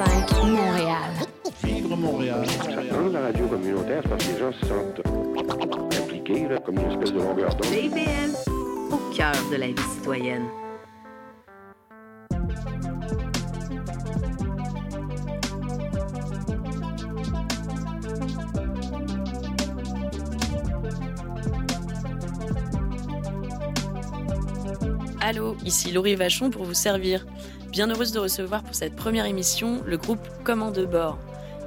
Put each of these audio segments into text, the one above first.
105 Montréal. Vivre Montréal. Dans la radio communautaire, parce que les gens se sentent impliqués, là, comme une espèce de longueur d'onde. JBL, au cœur de la vie citoyenne. Allô, ici Laurie Vachon pour vous servir bien heureuse de recevoir pour cette première émission le groupe Command de bord.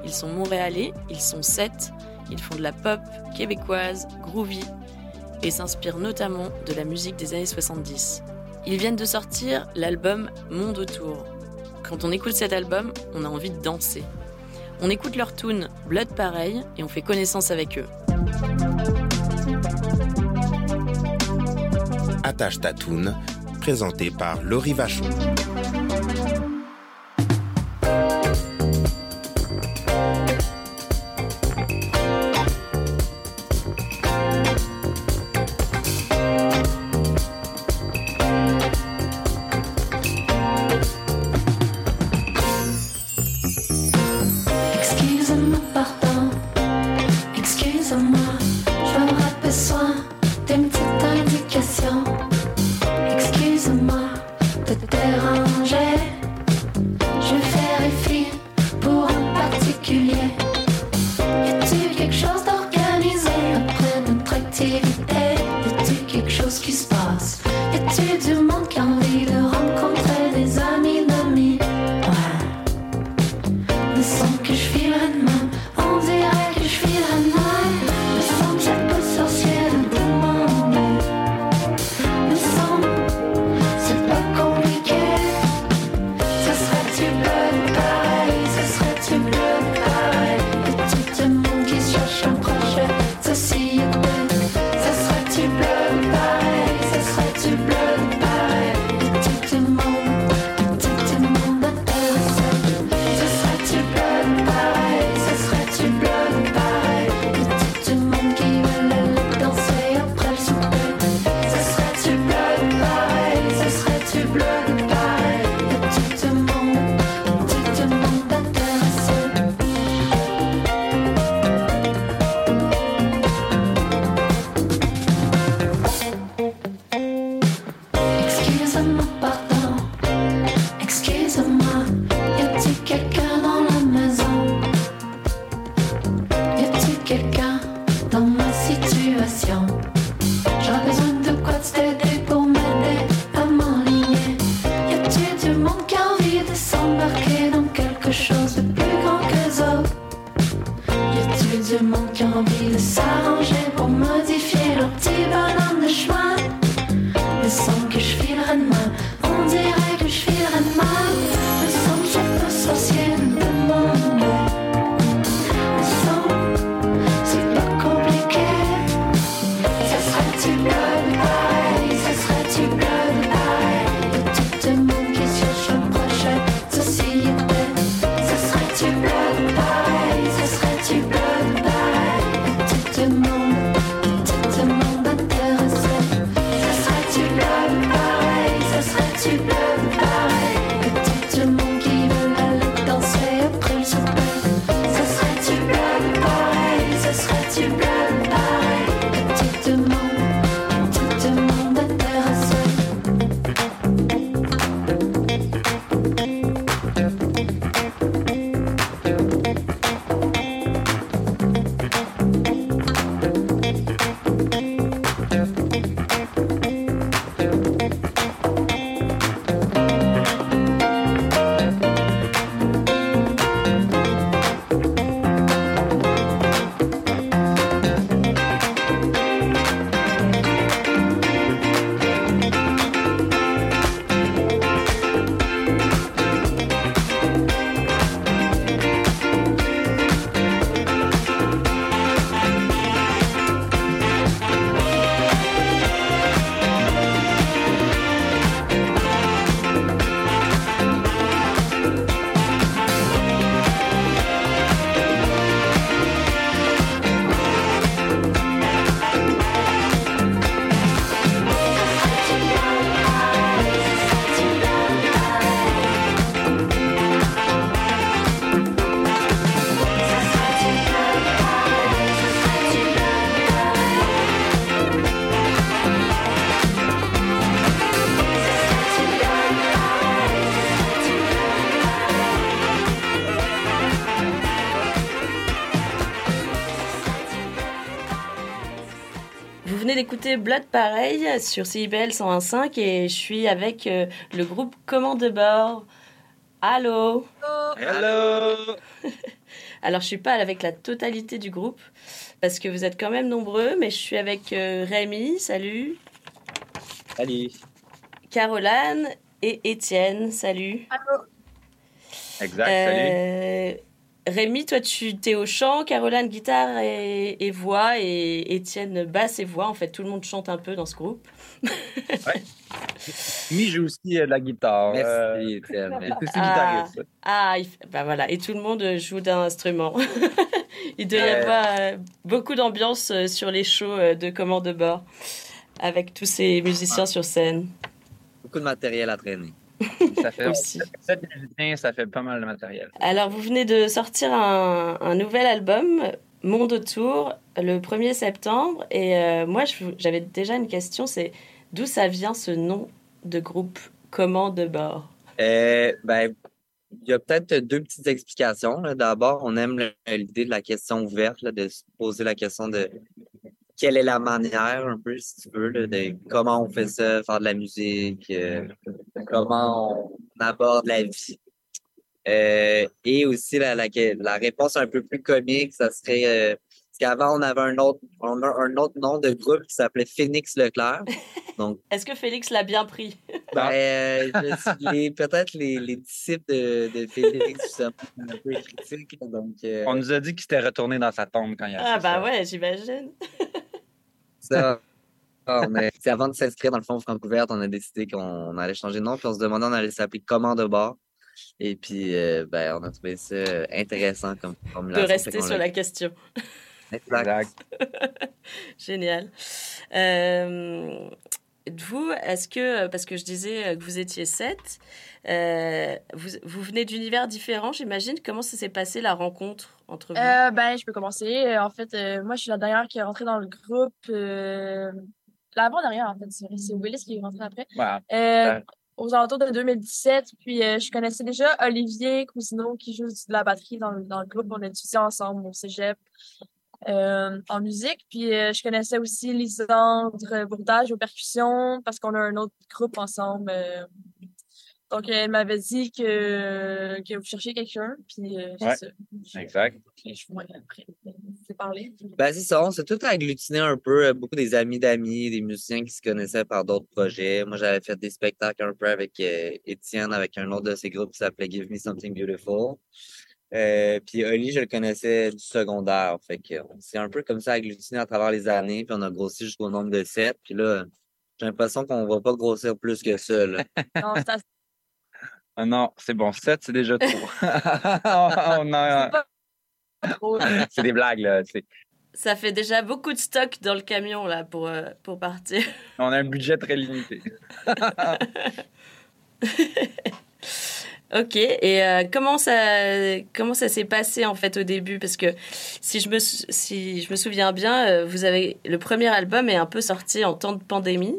Ils sont montréalais, ils sont sept, ils font de la pop québécoise, groovy, et s'inspirent notamment de la musique des années 70. Ils viennent de sortir l'album Monde autour. Quand on écoute cet album, on a envie de danser. On écoute leur tune Blood Pareil et on fait connaissance avec eux. Attache ta présenté par Laurie Vachon. Blood Pareil sur CIBL 101.5 et je suis avec euh, le groupe Commande de bord. Allô? Hello Alors, je suis pas avec la totalité du groupe parce que vous êtes quand même nombreux, mais je suis avec euh, Rémi, salut, Salut. Caroline et Étienne, salut. Exact, salut. Rémi, toi, tu t'es au chant, Caroline guitare et, et voix, et Étienne basse et voix. En fait, tout le monde chante un peu dans ce groupe. Mi joue aussi euh, de la guitare. Merci, euh, Étienne. Ah. Ah, il bah voilà, et tout le monde euh, joue d'un instrument. il doit y Ouais. avoir beaucoup d'ambiance sur les shows de commande de bord, avec tous ces musiciens sur scène Beaucoup de matériel à traîner. Ça fait aussi. ça fait pas mal de matériel. Alors, vous venez de sortir un, un nouvel album, Monde autour, le 1er septembre. Et euh, moi, j'avais déjà une question, c'est d'où ça vient ce nom de groupe? Commande de bord? Euh, ben, il y a peut-être deux petites explications. D'abord, on aime l'idée de la question ouverte, là, de se poser la question de quelle est la manière, un peu, si tu veux, là, de comment on fait ça, faire de la musique, euh, comment on aborde la vie? Euh, et aussi, la, la, la réponse un peu plus comique, ça serait... euh, parce qu'avant, on avait un autre, on a un autre nom de groupe qui s'appelait Phoenix Leclerc. Donc, Est-ce que Félix l'a bien pris? Ben, euh, peut-être les, les disciples de, de Félix sont un peu critiques. Donc, euh, On nous a dit qu'il s'était retourné dans sa tombe quand il a Ah fait bah ça. ouais, j'imagine. Ça, on a- c'est avant de s'inscrire dans le fond Francouverte, on a décidé qu'on allait changer de nom, puis on se demandait on allait s'appeler Comment de bord. Et puis, euh, ben, on a trouvé ça intéressant comme On formulation. peut rester sur l'a- question. Exact. Exact. Génial. Euh, vous, est-ce que, parce que je disais que vous étiez sept, euh, vous, vous venez d'univers différents, j'imagine. Comment ça s'est passé la rencontre entre vous? Euh, ben, je peux commencer. Euh, En fait, euh, moi, je suis la dernière qui est rentrée dans le groupe. Euh, L'avant-dernière, en fait. C'est c'est Willis qui est rentré après. Euh, aux alentours de 2017. Puis, euh, je connaissais déjà Olivier Cousineau qui joue de la batterie dans, le- dans le groupe. On a étudié ensemble au cégep euh, en musique. Puis, euh, je connaissais aussi Lisandre Bourdage aux percussions parce qu'on a un autre groupe ensemble. euh. donc, elle m'avait dit que, que vous cherchiez quelqu'un. Puis, euh, c'est Ouais. ça. Je- Exact. je ouais, après, c'est parlé. Ben, c'est ça, on s'est tout agglutiné un peu, beaucoup des amis d'amis, des musiciens qui se connaissaient par d'autres projets. Moi, j'avais fait des spectacles un peu avec euh, Étienne, avec un autre de ses groupes qui s'appelait Give Me Something Beautiful. Euh, puis Oli, je le connaissais du secondaire. Fait que on s'est un peu comme ça agglutiné à travers les années, puis on a grossi jusqu'au nombre de sept. Puis là, j'ai l'impression qu'on va pas grossir plus que ça. Là. Non, c'est assez- Ah non, c'est bon. 7, c'est déjà trop. On a- c'est. C'est des blagues, là. Ça fait déjà beaucoup de stock dans le camion là pour, euh, pour partir. On a un budget très limité. Ok, et euh, comment ça, comment ça s'est passé en fait au début? Parce que si je me, si je me souviens bien, euh, vous avez le premier album est un peu sorti en temps de pandémie.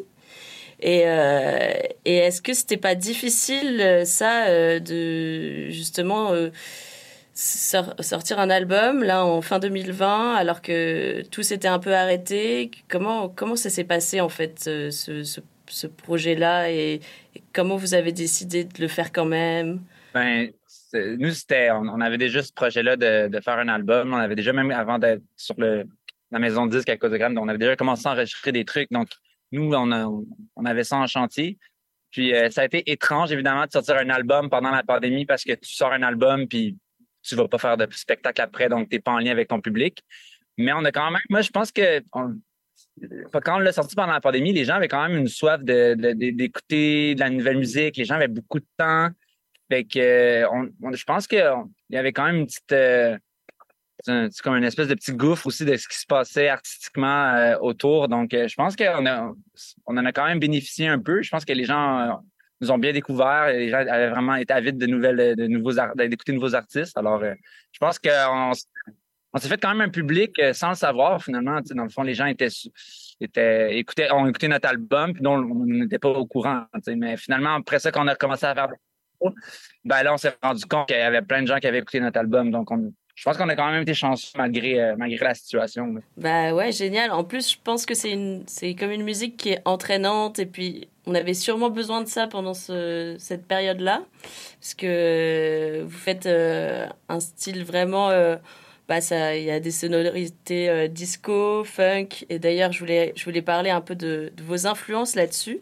Et, euh, est-ce que c'était pas difficile ça de justement sor- sortir un album là en fin 2020 alors que tout s'était un peu arrêté? Comment comment ça s'est passé en fait ce, ce, ce projet-là et, comment vous avez décidé de le faire quand même? Ben, nous, c'était, on, avait déjà ce projet-là de, de faire un album. On avait déjà, même avant d'être sur le, la maison de disque à Codegram, on avait déjà commencé à enregistrer des trucs. Donc, nous, on, on avait ça en chantier. Puis, euh, ça a été étrange, évidemment, de sortir un album pendant la pandémie parce que tu sors un album, puis tu vas pas faire de spectacle après, donc tu n'es pas en lien avec ton public. Mais on a quand même, moi, je pense que quand on l'a sorti pendant la pandémie, les gens avaient quand même une soif d'écouter de la nouvelle musique. Les gens avaient beaucoup de temps. Fait que euh, je pense qu'il y avait quand même une petite. euh, comme une espèce de petit gouffre aussi de ce qui se passait artistiquement euh, autour. Donc, euh, je pense qu'on en a quand même bénéficié un peu. Je pense que les gens nous ont bien découvert. Les gens avaient vraiment été avides de de nouveaux d'écouter de nouveaux artistes. Alors, je pense qu'on on s'est fait quand même un public euh, sans le savoir, finalement. Dans le fond, les gens étaient, étaient écoutaient, ont écouté notre album, puis on n'était pas au courant. Mais finalement, après ça, qu'on a commencé à faire ben là, on s'est rendu compte qu'il y avait plein de gens qui avaient écouté notre album. Donc, on, je pense qu'on a quand même été chanceux malgré, euh, malgré la situation. Bah ouais, génial. En plus, je pense que c'est c'est comme une musique qui est entraînante et puis on avait sûrement besoin de ça pendant ce, cette période-là parce que vous faites euh, un style vraiment, bah ça, il y a des sonorités euh, disco, funk et d'ailleurs je voulais, je voulais parler un peu de, vos influences là-dessus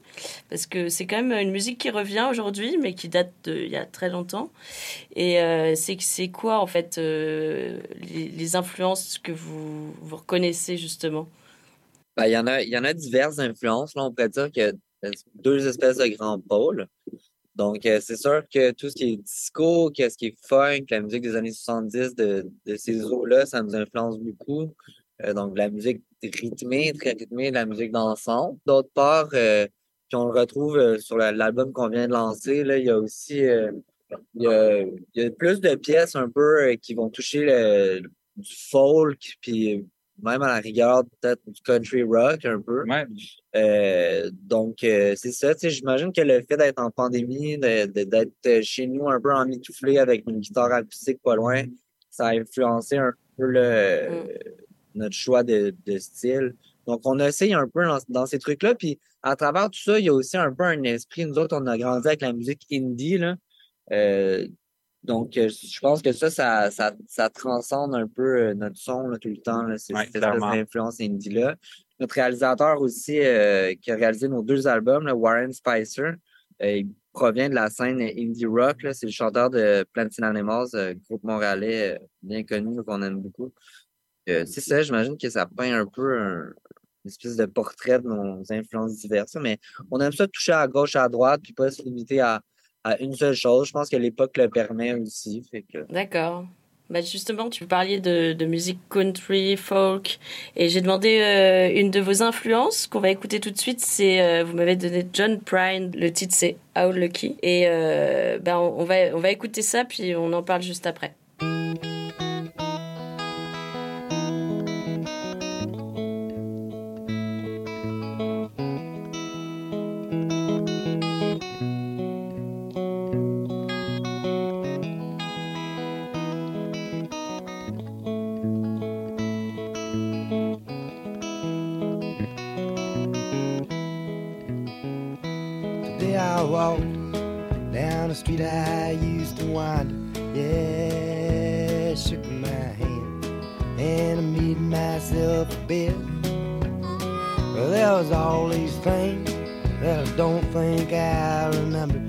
parce que c'est quand même une musique qui revient aujourd'hui mais qui date de il y a très longtemps et euh, c'est c'est quoi en fait euh, les, influences que vous, vous reconnaissez justement? Ben, il y en a, il y en a diverses influences. Là, on pourrait dire a deux espèces de grands pôles. Donc, euh, c'est sûr que tout ce qui est disco, qu'est-ce qui est funk, la musique des années 70 de, de ces eaux-là, ça nous influence beaucoup. Euh, donc, la musique rythmée, très rythmée, de la musique dansante. D'autre part, euh, puis on le retrouve euh, sur la- l'album qu'on vient de lancer, là, il y a aussi euh, il y a, il y a plus de pièces un peu euh, qui vont toucher le, du folk, puis même à la rigueur, peut-être du country rock un peu. Ouais. Euh, donc, euh, c'est ça. Tu sais, j'imagine que le fait d'être en pandémie, d'être chez nous un peu emmitouflé avec une guitare acoustique pas loin, ça a influencé un peu le, Mm. notre choix de, de style. Donc, on essaye un peu dans, dans ces trucs-là. Puis, à travers tout ça, il y a aussi un peu un esprit. Nous autres, on a grandi avec la musique indie, là. Euh, donc, euh, je pense que ça, ça, ça, ça transcende un peu euh, notre son là, tout le temps, là, c'est Ouais, cette d'influence indie-là. Notre réalisateur aussi, euh, qui a réalisé nos deux albums, là, Warren Spicer, euh, il provient de la scène indie rock. C'est le chanteur de Plantin Animals, euh, groupe montréalais bien connu, qu'on aime beaucoup. Euh, c'est ça, j'imagine que ça peint un peu un- une espèce de portrait de nos influences diverses. Mais on aime ça toucher à gauche, à droite, puis pas se limiter à, à une seule chose. Je pense que l'époque le permet aussi. Que... D'accord. Bah justement, tu parlais de, de musique country, folk, et j'ai demandé euh, une de vos influences qu'on va écouter tout de suite. C'est, euh, vous m'avez donné John Prine, le titre c'est How Lucky, et euh, on, on va on va écouter ça puis on en parle juste après. And I'm made myself a bed. Well, there was all these things that I don't think I remember.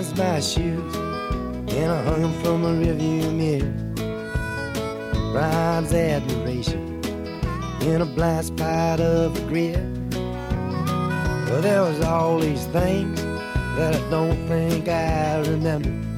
My shoes and I hung them from a rearview mirror. Bronze admiration in a blind spot of regret. Well, there was all these things that I don't think I remember.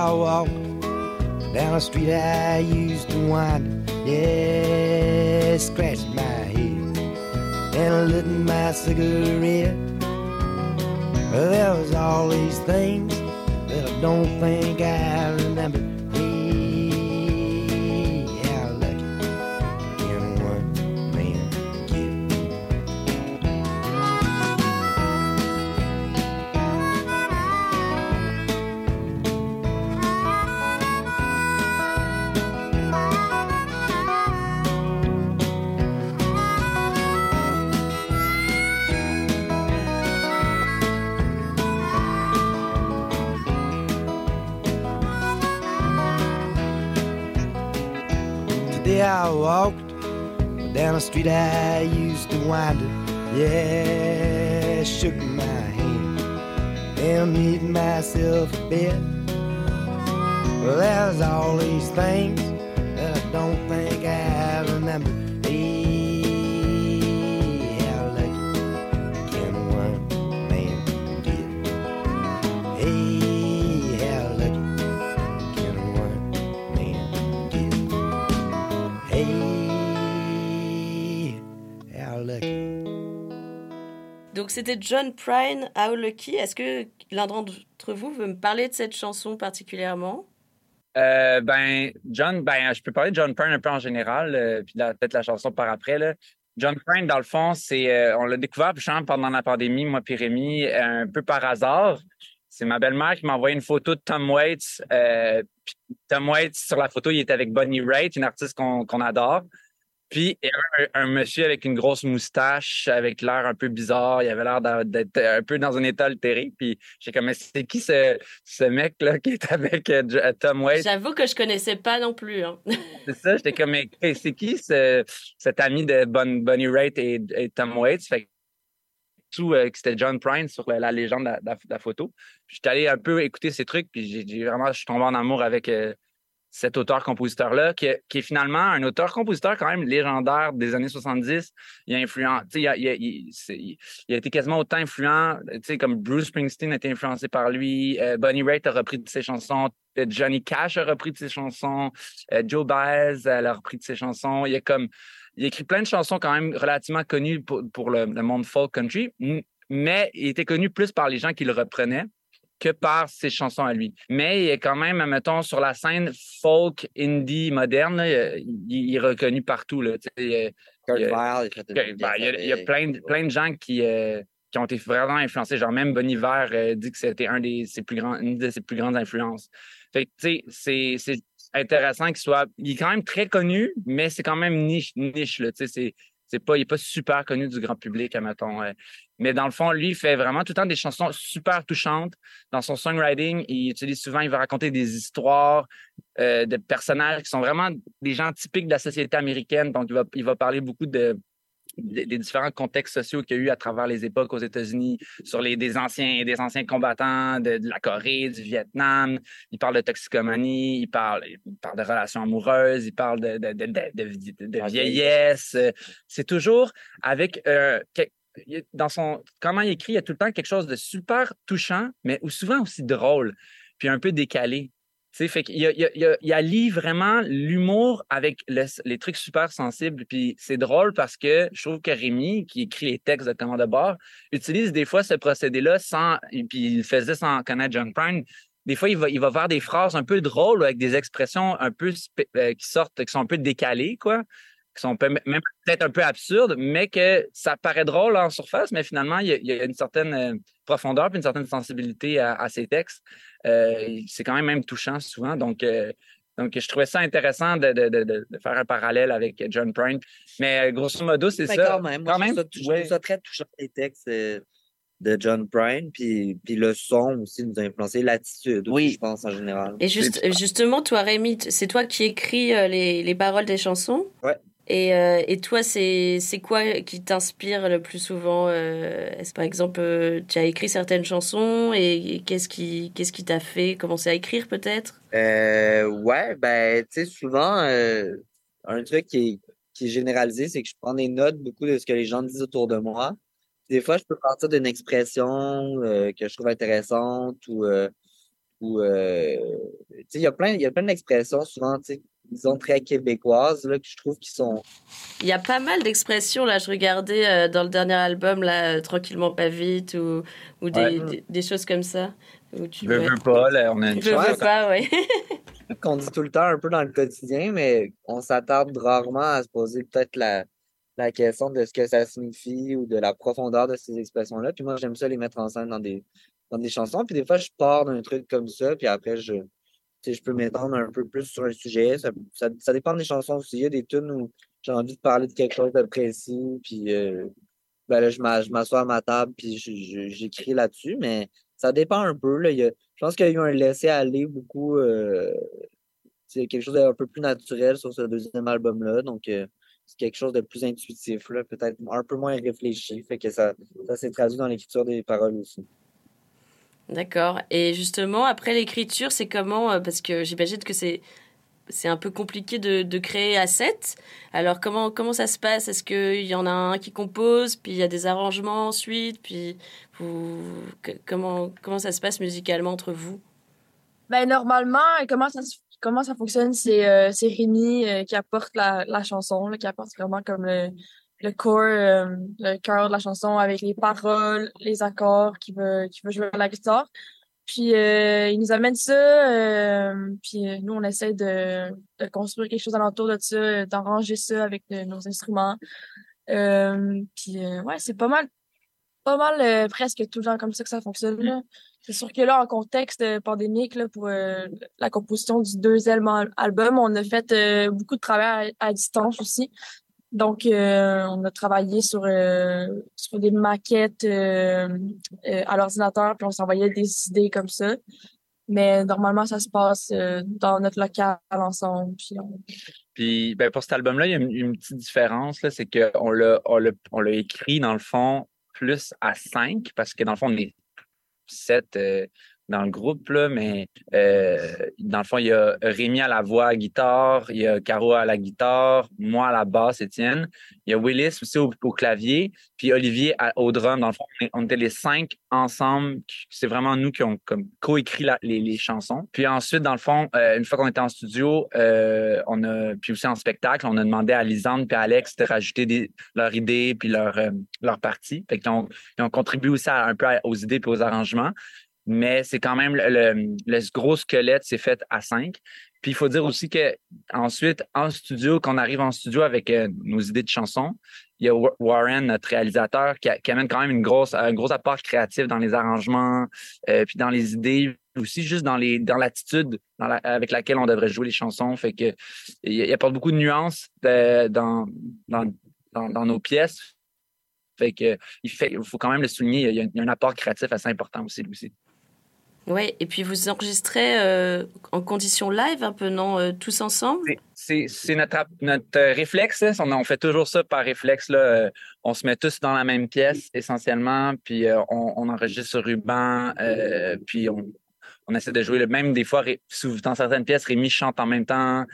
I walk down a street I used to wander. Yeah, scratched my head and lit my cigarette. There was all these things that I don't think I Walked down a street I used to wander. Yeah, shook my hand and made myself a bed. Well, there's all these things Donc c'était John Prine, How Lucky. Est-ce que l'un d'entre vous veut me parler de cette chanson particulièrement? Euh, ben, John, ben, je peux parler de John Prine un peu en général, euh, puis peut-être la chanson par après. John Prine, dans le fond, c'est, euh, on l'a découvert pendant la pandémie, moi puis Rémi, un peu par hasard. C'est ma belle-mère qui m'a envoyé une photo de Tom Waits. euh, Tom Waits, sur la photo, il était avec Bonnie Raitt, une artiste qu'on adore. Puis il y avait un, un monsieur avec une grosse moustache, avec l'air un peu bizarre. Il avait l'air d'être un peu dans un état altéré. Puis j'ai comme, Mais c'est qui ce, ce mec-là qui est avec euh, euh, Tom Waits? J'avoue que je connaissais pas non plus. hein. C'est ça, j'étais comme, mais c'est qui ce, cet ami de Bon- Bonnie Raitt et, et Tom Waits? Fait tout, euh, que c'était John Prine sur la, la légende de la, de photo. J'étais allé un peu écouter ces trucs, puis j'ai j'ai vraiment, je suis tombé en amour avec euh, cet auteur-compositeur-là, qui, qui est finalement un auteur-compositeur quand même légendaire des années 70. Il a sais, il a, il a- été quasiment autant influent, comme Bruce Springsteen a été influencé par lui, euh, Bonnie Raitt a repris de ses chansons, euh, Johnny Cash a repris de ses chansons, euh, Joe Baez a repris de ses chansons. Il a comme il a écrit plein de chansons quand même relativement connues pour, le, le monde folk country, mais il était connu plus par les gens qui le reprenaient que par ses chansons à lui. Mais il est quand même, mettons, sur la scène folk, indie, moderne, là, il, est reconnu partout. Là, Kurt il y a- Weill, il fait une que- ben, il y a, il y a pièce plein, de, avec- plein de gens qui, euh, qui ont été vraiment influencés. Genre, même Bon Hiver euh, dit que c'était un des, ses plus grands, une de ses plus grandes influences. Fait que, tu sais, c'est, intéressant qu'il soit. Il est quand même très connu, mais c'est quand même niche, niche là. C'est, c'est pas, il est pas super connu du grand public, admettons. euh. Mais dans le fond, lui, il fait vraiment tout le temps des chansons super touchantes. Dans son songwriting, il utilise souvent, il va raconter des histoires euh, de personnages qui sont vraiment des gens typiques de la société américaine. Donc, il va, il va parler beaucoup de, des différents contextes sociaux qu'il y a eu à travers les époques aux États-Unis, sur les des anciens, des anciens combattants de, de la Corée, du Vietnam. Il parle de toxicomanie, il parle, il parle de relations amoureuses, il parle de, de, de, vieillesse. C'est toujours avec euh, dans son comment il écrit, il y a tout le temps quelque chose de super touchant, mais ou souvent aussi drôle, puis un peu décalé. Tu sais, fait y allie vraiment l'humour avec le- les trucs super sensibles. Puis c'est drôle parce que je trouve que Rémi, qui écrit les textes de commande de bord, utilise des fois ce procédé-là sans. Puis il faisait sans connaître John Prine. Des fois, il va, il va des phrases un peu drôles avec des expressions un peu euh, qui sortent, qui sont un peu décalées, quoi. Qui sont même peut-être un peu absurdes, mais que ça paraît drôle en surface, mais finalement, il y a, il y a une certaine euh, profondeur puis une certaine sensibilité à, à ces textes. Euh, c'est quand même même touchant souvent. Donc, euh, donc je trouvais ça intéressant de, de, de, faire un parallèle avec John Prine. Mais grosso modo, c'est Mais ça. quand même, moi, Quand je, trouve même, ça, je trouve ça très touchant, les textes euh, de John Prine, puis, puis le son aussi nous a influencé, l'attitude Oui. je pense, en général. Et juste, justement, toi, Rémi, c'est toi qui écris euh, les, les paroles des chansons? Ouais. Et, euh, et toi, c'est quoi qui t'inspire le plus souvent euh, Est-ce par exemple, euh, tu as écrit certaines chansons et, qu'est-ce qui qu'est-ce t'a fait commencer à écrire peut-être? Euh, ouais, ben, tu sais, souvent, un truc qui est, qui est généralisé, c'est que je prends des notes beaucoup de ce que les gens disent autour de moi. Des fois, je peux partir d'une expression que je trouve intéressante ou, ou euh, il y a plein, il y a plein d'expressions, souvent, disons très québécoises, là, que je trouve qui sont, Il y a pas mal d'expressions là. Je regardais euh, dans le dernier album là, euh, tranquillement pas vite ou ou des, Ouais. des, des choses comme ça. Où tu Veux, pas, là, on a une Je veux pas, ouais. qu'on dit tout le temps un peu dans le quotidien, mais on s'attarde rarement à se poser peut-être la, la question de ce que ça signifie ou de la profondeur de ces expressions-là. Puis moi, j'aime ça les mettre en scène dans des, dans des chansons. Puis des fois, je pars d'un truc comme ça, puis après, je, je peux m'étendre un peu plus sur un sujet. Ça, ça, dépend des chansons aussi. Il y a des tunes où j'ai envie de parler de quelque chose de précis, puis euh, ben là, je m'a- je m'assois à ma table, puis j'écris là-dessus, mais ça dépend un peu. Là. Je pense qu'il y a eu un laisser-aller beaucoup. euh, c'est quelque chose d'un peu plus naturel sur ce deuxième album-là. Donc, euh, c'est quelque chose de plus intuitif, peut-être un peu moins réfléchi. Fait que ça, ça s'est traduit dans l'écriture des paroles aussi. D'accord. Et justement, après l'écriture, c'est comment euh, Parce que j'imagine que c'est c'est un peu compliqué de, de créer à 7. Alors comment comment ça se passe? Est-ce qu'il y en a un qui compose, puis il y a des arrangements ensuite, puis comment comment ça se passe musicalement entre vous? Ben, normalement, comment ça, comment ça fonctionne, c'est euh, Rémi euh, qui apporte la, la chanson, qui apporte vraiment comme le, le core, euh, le cœur de la chanson avec les paroles, les accords, qui veut, qui veut jouer à la guitare. Puis euh, il nous amène ça, euh, puis euh, nous, on essaie de, de construire quelque chose alentour de ça, d'arranger ça avec euh, nos instruments. Euh, puis ouais, c'est pas mal, pas mal presque tout le temps comme ça que ça fonctionne. là. C'est sûr que là, en contexte pandémique, là, pour la composition du deuxième al- album, on a fait beaucoup de travail à distance aussi. Donc, euh, on a travaillé sur, euh, sur des maquettes euh, à l'ordinateur, puis on s'envoyait des idées comme ça. Mais normalement, ça se passe dans notre local ensemble. Puis Puis ben, pour cet album-là, il y a une, petite différence, c'est qu'on l'a, on écrit, dans le fond, plus à cinq, parce que dans le fond, on est sept dans le groupe, là, mais euh, dans le fond, il y a Rémi à la voix, à guitare, il y a Caro à la guitare, moi à la basse, Étienne, il y a Willis aussi au, clavier, puis Olivier au drum. Dans le fond, on, était les cinq ensemble. C'est vraiment nous qui ont comme coécrit la- les, les chansons. Puis ensuite, dans le fond, euh, une fois qu'on était en studio, euh, on a puis aussi en spectacle, on a demandé à Lisande puis à Alex de rajouter des, leurs idées puis leurs euh, leurs parties. Fait ont, ils ont contribué aussi un peu aux idées puis aux arrangements. Mais c'est quand même le, le, le gros squelette, c'est fait à cinq. Puis il faut dire aussi que ensuite, en studio, quand on arrive en studio avec euh, nos idées de chansons, il y a Wa- Warren, notre réalisateur, qui, a- qui amène quand même une grosse, un gros apport créatif dans les arrangements, euh, puis dans les idées, aussi juste dans les dans l'attitude dans la- avec laquelle on devrait jouer les chansons. Fait que il, il apporte beaucoup de nuances euh, dans, dans, dans, dans nos pièces. Fait que il fait, faut quand même le souligner, il y a, il y a un apport créatif assez important aussi, lui aussi. Ouais, et puis vous enregistrez euh, en condition live un peu, non euh, Tous ensemble? C'est- notre, notre euh, réflexe. On, fait toujours ça par réflexe. Là. On se met tous dans la même pièce essentiellement, puis on, enregistre sur ruban, puis on, essaie de jouer. le Même des fois, dans certaines pièces, Rémi chante en même temps,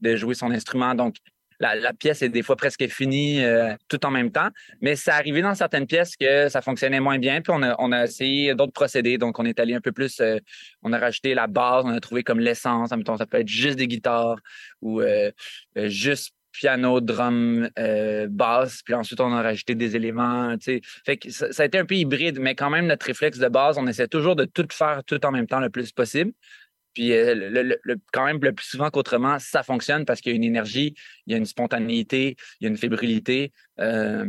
de jouer son instrument. Donc, la, pièce est des fois presque finie euh, tout en même temps. Mais c'est arrivé dans certaines pièces que ça fonctionnait moins bien. Puis on a, essayé d'autres procédés. Donc, on est allé un peu plus. euh, on a rajouté la base, on a trouvé comme l'essence. Admettons, Ça peut être juste des guitares ou euh, juste piano, drum, basse, puis ensuite on a rajouté des éléments. Fait que ça, ça a été un peu hybride, mais quand même notre réflexe de base, on essaie toujours de tout faire tout en même temps le plus possible. Puis euh, le, le- le- quand même le plus souvent qu'autrement, ça fonctionne parce qu'il y a une énergie, il y a une spontanéité, il y a une fébrilité. Euh,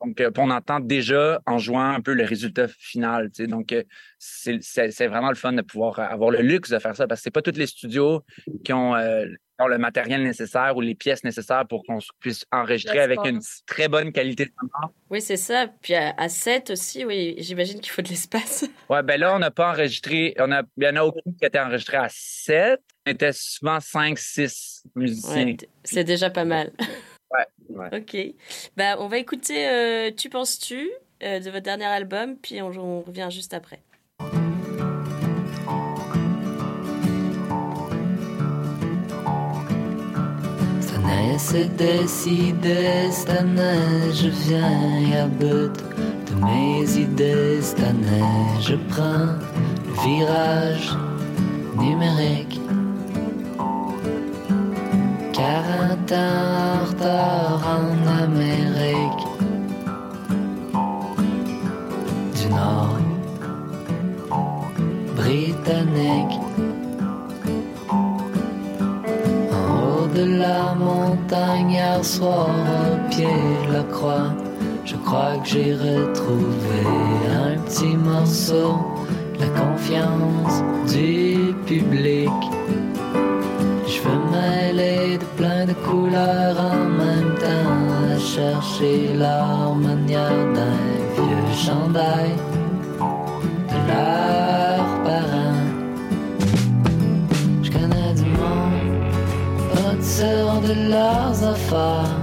donc euh, on entend déjà en jouant un peu le résultat final. tu sais. Donc euh, c'est vraiment le fun de pouvoir avoir le luxe de faire ça parce que c'est pas tous les studios qui ont, euh, ont le matériel nécessaire ou les pièces nécessaires pour qu'on puisse enregistrer avec une très bonne qualité sonore. Oui, c'est ça. Puis à, à 7 aussi, oui, j'imagine qu'il faut de l'espace. Ouais, ben là, on n'a pas enregistré. On a, il y en a aucune qui a été enregistré à 7. On était souvent 5, 6 musiciens. Ouais, c'est déjà pas mal. Ouais, ouais. Ok. Bah, on va écouter euh, Tu penses-tu euh, de votre dernier album, puis on, on revient juste après. Cette année, je viens à bout de mes idées cette année, je prends le virage numérique. 40 ans en retard en Amérique hier soir au pied de la croix, je crois que j'ai retrouvé un petit morceau la confiance du public. Je veux mêler de plein de couleurs en même temps à chercher l'harmonière d'un vieux chandail de douceur de leurs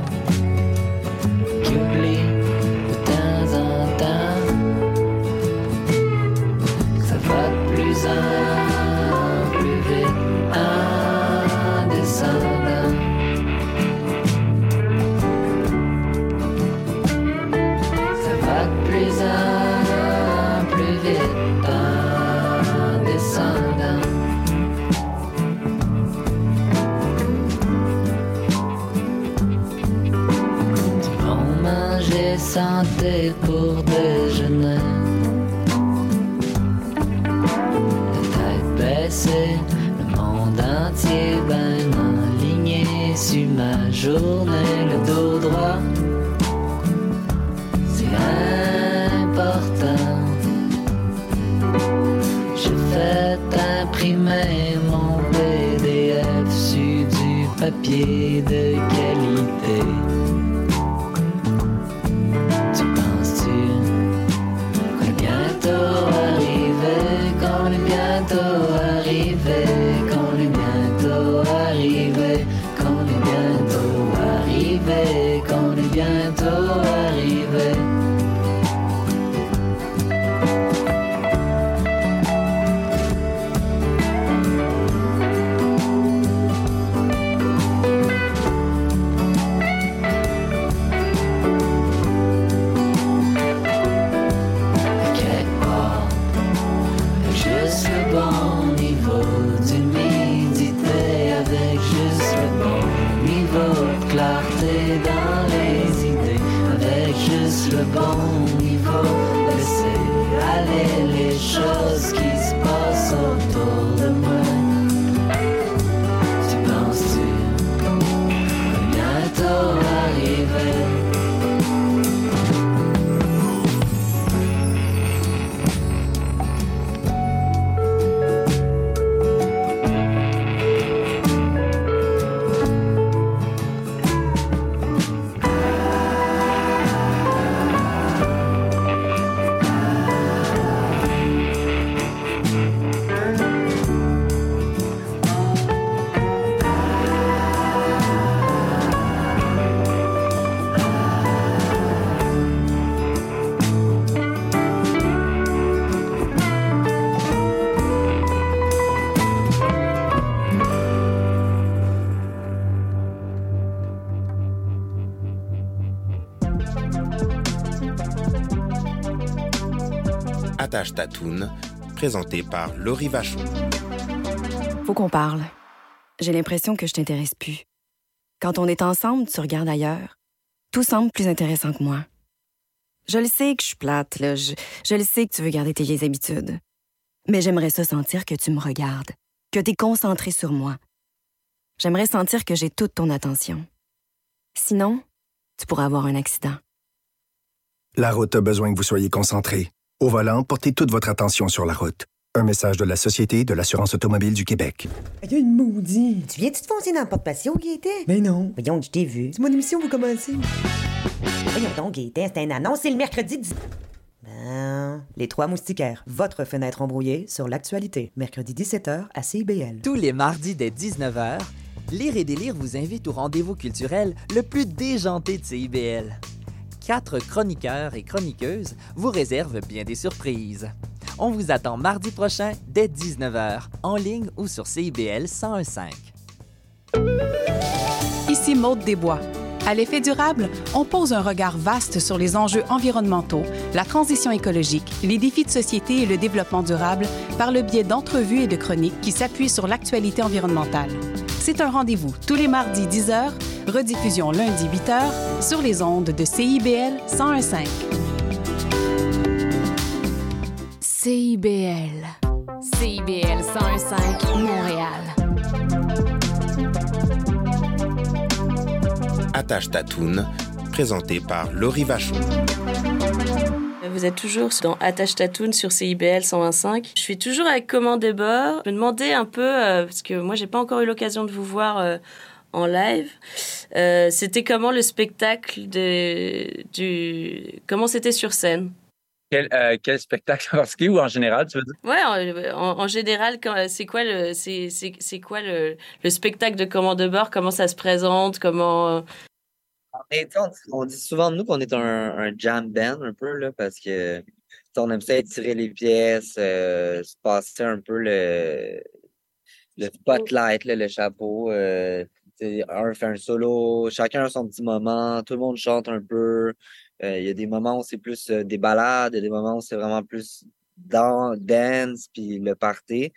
santé pour déjeuner. La tête baissée, le monde entier ben aligné sur ma journée, le dos droit. C'est important. J'ai fait imprimer mon PDF sur du papier de qualité. Attache ta toune, présenté par Laurie Vachon. Faut qu'on parle. J'ai l'impression que je t'intéresse plus. Quand on est ensemble, tu regardes ailleurs. Tout semble plus intéressant que moi. Je le sais que je suis plate, là. Je, je le sais que tu veux garder tes vieilles habitudes. Mais j'aimerais ça sentir que tu me regardes, que tu es concentré sur moi. J'aimerais sentir que j'ai toute ton attention. Sinon, tu pourrais avoir un accident. La route a besoin que vous soyez concentré. Au volant, portez toute votre attention sur la route. Un message de la Société de l'assurance automobile du Québec. Il y a une maudite. Tu viens-tu te foncer dans le porte-patio, Gaëtan? Mais non. Voyons, je t'ai vu. C'est mon émission, vous commencez. Voyons donc, Gaëtan, c'est un annonce, c'est le mercredi 10... Ben... Les Trois Moustiquaires, votre fenêtre embrouillée sur l'actualité. Mercredi 17h à CIBL. Tous les mardis dès 19h, Lire et délire vous invite au rendez-vous culturel le plus déjanté de CIBL. Quatre chroniqueurs et chroniqueuses vous réservent bien des surprises. On vous attend mardi prochain dès 19h, en ligne ou sur CIBL 1015. Ici Maude Desbois. À l'effet durable, on pose un regard vaste sur les enjeux environnementaux, la transition écologique, les défis de société et le développement durable par le biais d'entrevues et de chroniques qui s'appuient sur l'actualité environnementale. C'est un rendez-vous tous les mardis 10h, rediffusion lundi 8h sur les ondes de CIBL 1015. CIBL. CIBL 1015 Montréal. Attache ta toune, présenté par Laurie Vachon. Vous êtes toujours dans Attache Tatoune sur CIBL 125. Je suis toujours avec Comment des bords. Je me demandais un peu, euh, parce que moi, j'ai pas encore eu l'occasion de vous voir euh, en live. Euh, c'était comment le spectacle de, du. Comment c'était sur scène? Quel, quel spectacle en particulier ou en général, tu veux dire? Ouais, en, général, c'est quoi le, c'est, quoi le, le spectacle de commande de bord Comment ça se présente? Comment On, est- on, on dit souvent de nous qu'on est un, un jam band un peu, là, parce que on aime ça étirer les pièces, euh, se passer un peu le, le spotlight, là, le chapeau. euh, un fait un solo, chacun a son petit moment, tout le monde chante un peu. Euh, Il y a des moments où c'est plus euh, des balades, il y a des moments où c'est vraiment plus dans, dance, puis le party.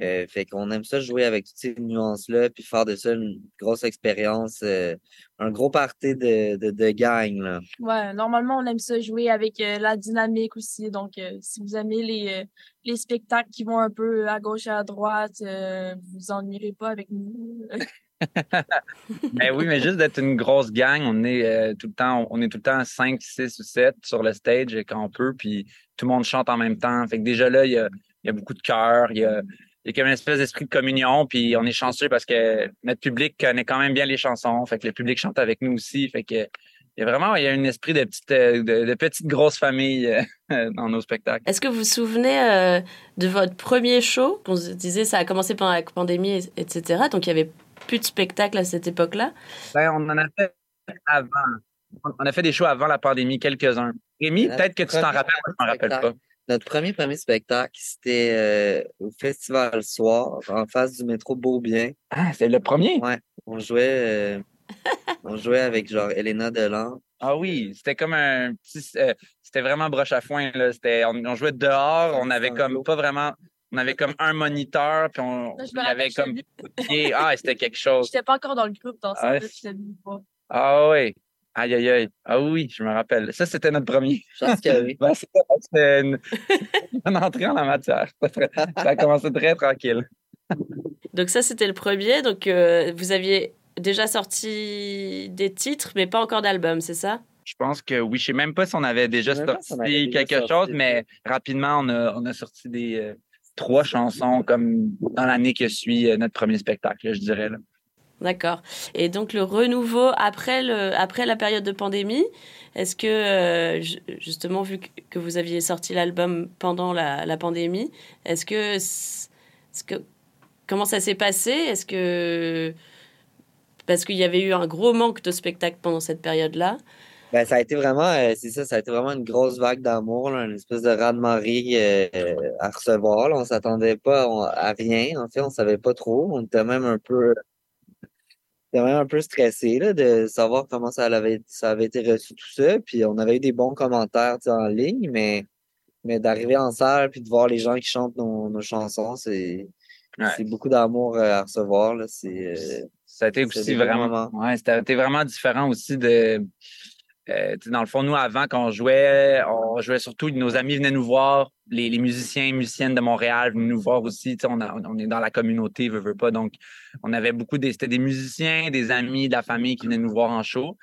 Euh, fait qu'on aime ça jouer avec toutes ces nuances-là, puis faire de ça une grosse expérience, euh, un gros party de, de, de gang, là. Ouais, normalement, on aime ça jouer avec euh, la dynamique aussi. Donc, si vous aimez les, les spectacles qui vont un peu à gauche et à droite, vous vous ennuierez pas avec nous. Ben oui, mais juste d'être une grosse gang, on est euh, tout le temps, on est tout le temps 5, 6 ou 7 sur le stage quand on peut, puis tout le monde chante en même temps. Fait que déjà là, il y a, beaucoup de cœur, il y a, y a comme une espèce d'esprit de communion, puis on est chanceux parce que notre public connaît quand même bien les chansons. Fait que le public chante avec nous aussi. Fait que il y a vraiment y a un esprit de petite, euh, de, petite grosse famille euh, dans nos spectacles. Est-ce que vous vous souvenez de votre premier show? On se disait ça a commencé pendant la pandémie, et- etc. Donc il y avait plus de spectacle à cette époque-là? Ben, on en a fait avant. On a fait des shows avant la pandémie, quelques-uns. Rémi, peut-être que tu t'en rappelles, moi, je m'en rappelle pas. Notre premier premier spectacle, c'était euh, au Festival Soir, en face du métro Beaubien. Ah, c'est le premier? Ouais. On jouait, euh, on jouait avec genre Elena Delan. Ah oui, c'était comme un petit. euh, c'était vraiment broche à foin. Là. C'était, on, on jouait dehors, on avait comme pas vraiment. On avait comme un moniteur, puis on Je me avait comme. Ah, c'était quelque chose. J'étais pas encore dans le groupe dans ça, Ah, venue pas. Ah oui. Aïe, aïe, aïe. Ah oui, je me rappelle. Ça, c'était notre premier. Je pense que oui. Ben, c'était une, une entrée en la matière. Ça a commencé très tranquille. Donc ça c'était le premier. Donc euh, vous aviez déjà sorti des titres, mais pas encore d'album, c'est ça? Je pense que oui. Je sais même pas si on avait déjà Je si sorti avait déjà quelque sorti chose, mais rapidement, on a, on a sorti des euh, trois chansons comme dans l'année qui suit euh, notre premier spectacle, je dirais. D'accord. Et donc le renouveau après, le, après la période de pandémie, est-ce que, euh, ju- justement, vu que- vous aviez sorti l'album pendant la, la pandémie, est-ce que, est-ce que... Comment ça s'est passé? Est-ce que... Parce qu'il y avait eu un gros manque de spectacles pendant cette période-là. Ben, ça a été vraiment, euh, c'est ça, ça a été vraiment une grosse vague d'amour, là, une espèce de raz-de-marée euh, à recevoir. là. On s'attendait pas on- à rien, en fait, on savait pas trop. On était même un peu, était même un peu stressé là, de savoir comment ça avait, ça avait été reçu tout ça. Puis on avait eu des bons commentaires en ligne, mais, mais d'arriver en salle puis de voir les gens qui chantent nos, nos chansons, c'est, Ouais. c'est beaucoup d'amour euh, à recevoir. Là. C'est, euh, Ça a été aussi vraiment. Ouais, vraiment différent aussi de. Euh, dans le fond, nous, avant, quand on jouait, on jouait surtout, nos amis venaient nous voir, les, musiciens et musiciennes de Montréal venaient nous voir aussi. On, est dans la communauté, veut, veut pas. Donc, on avait beaucoup des. C'était des musiciens, des amis, de la famille qui venaient nous voir en show.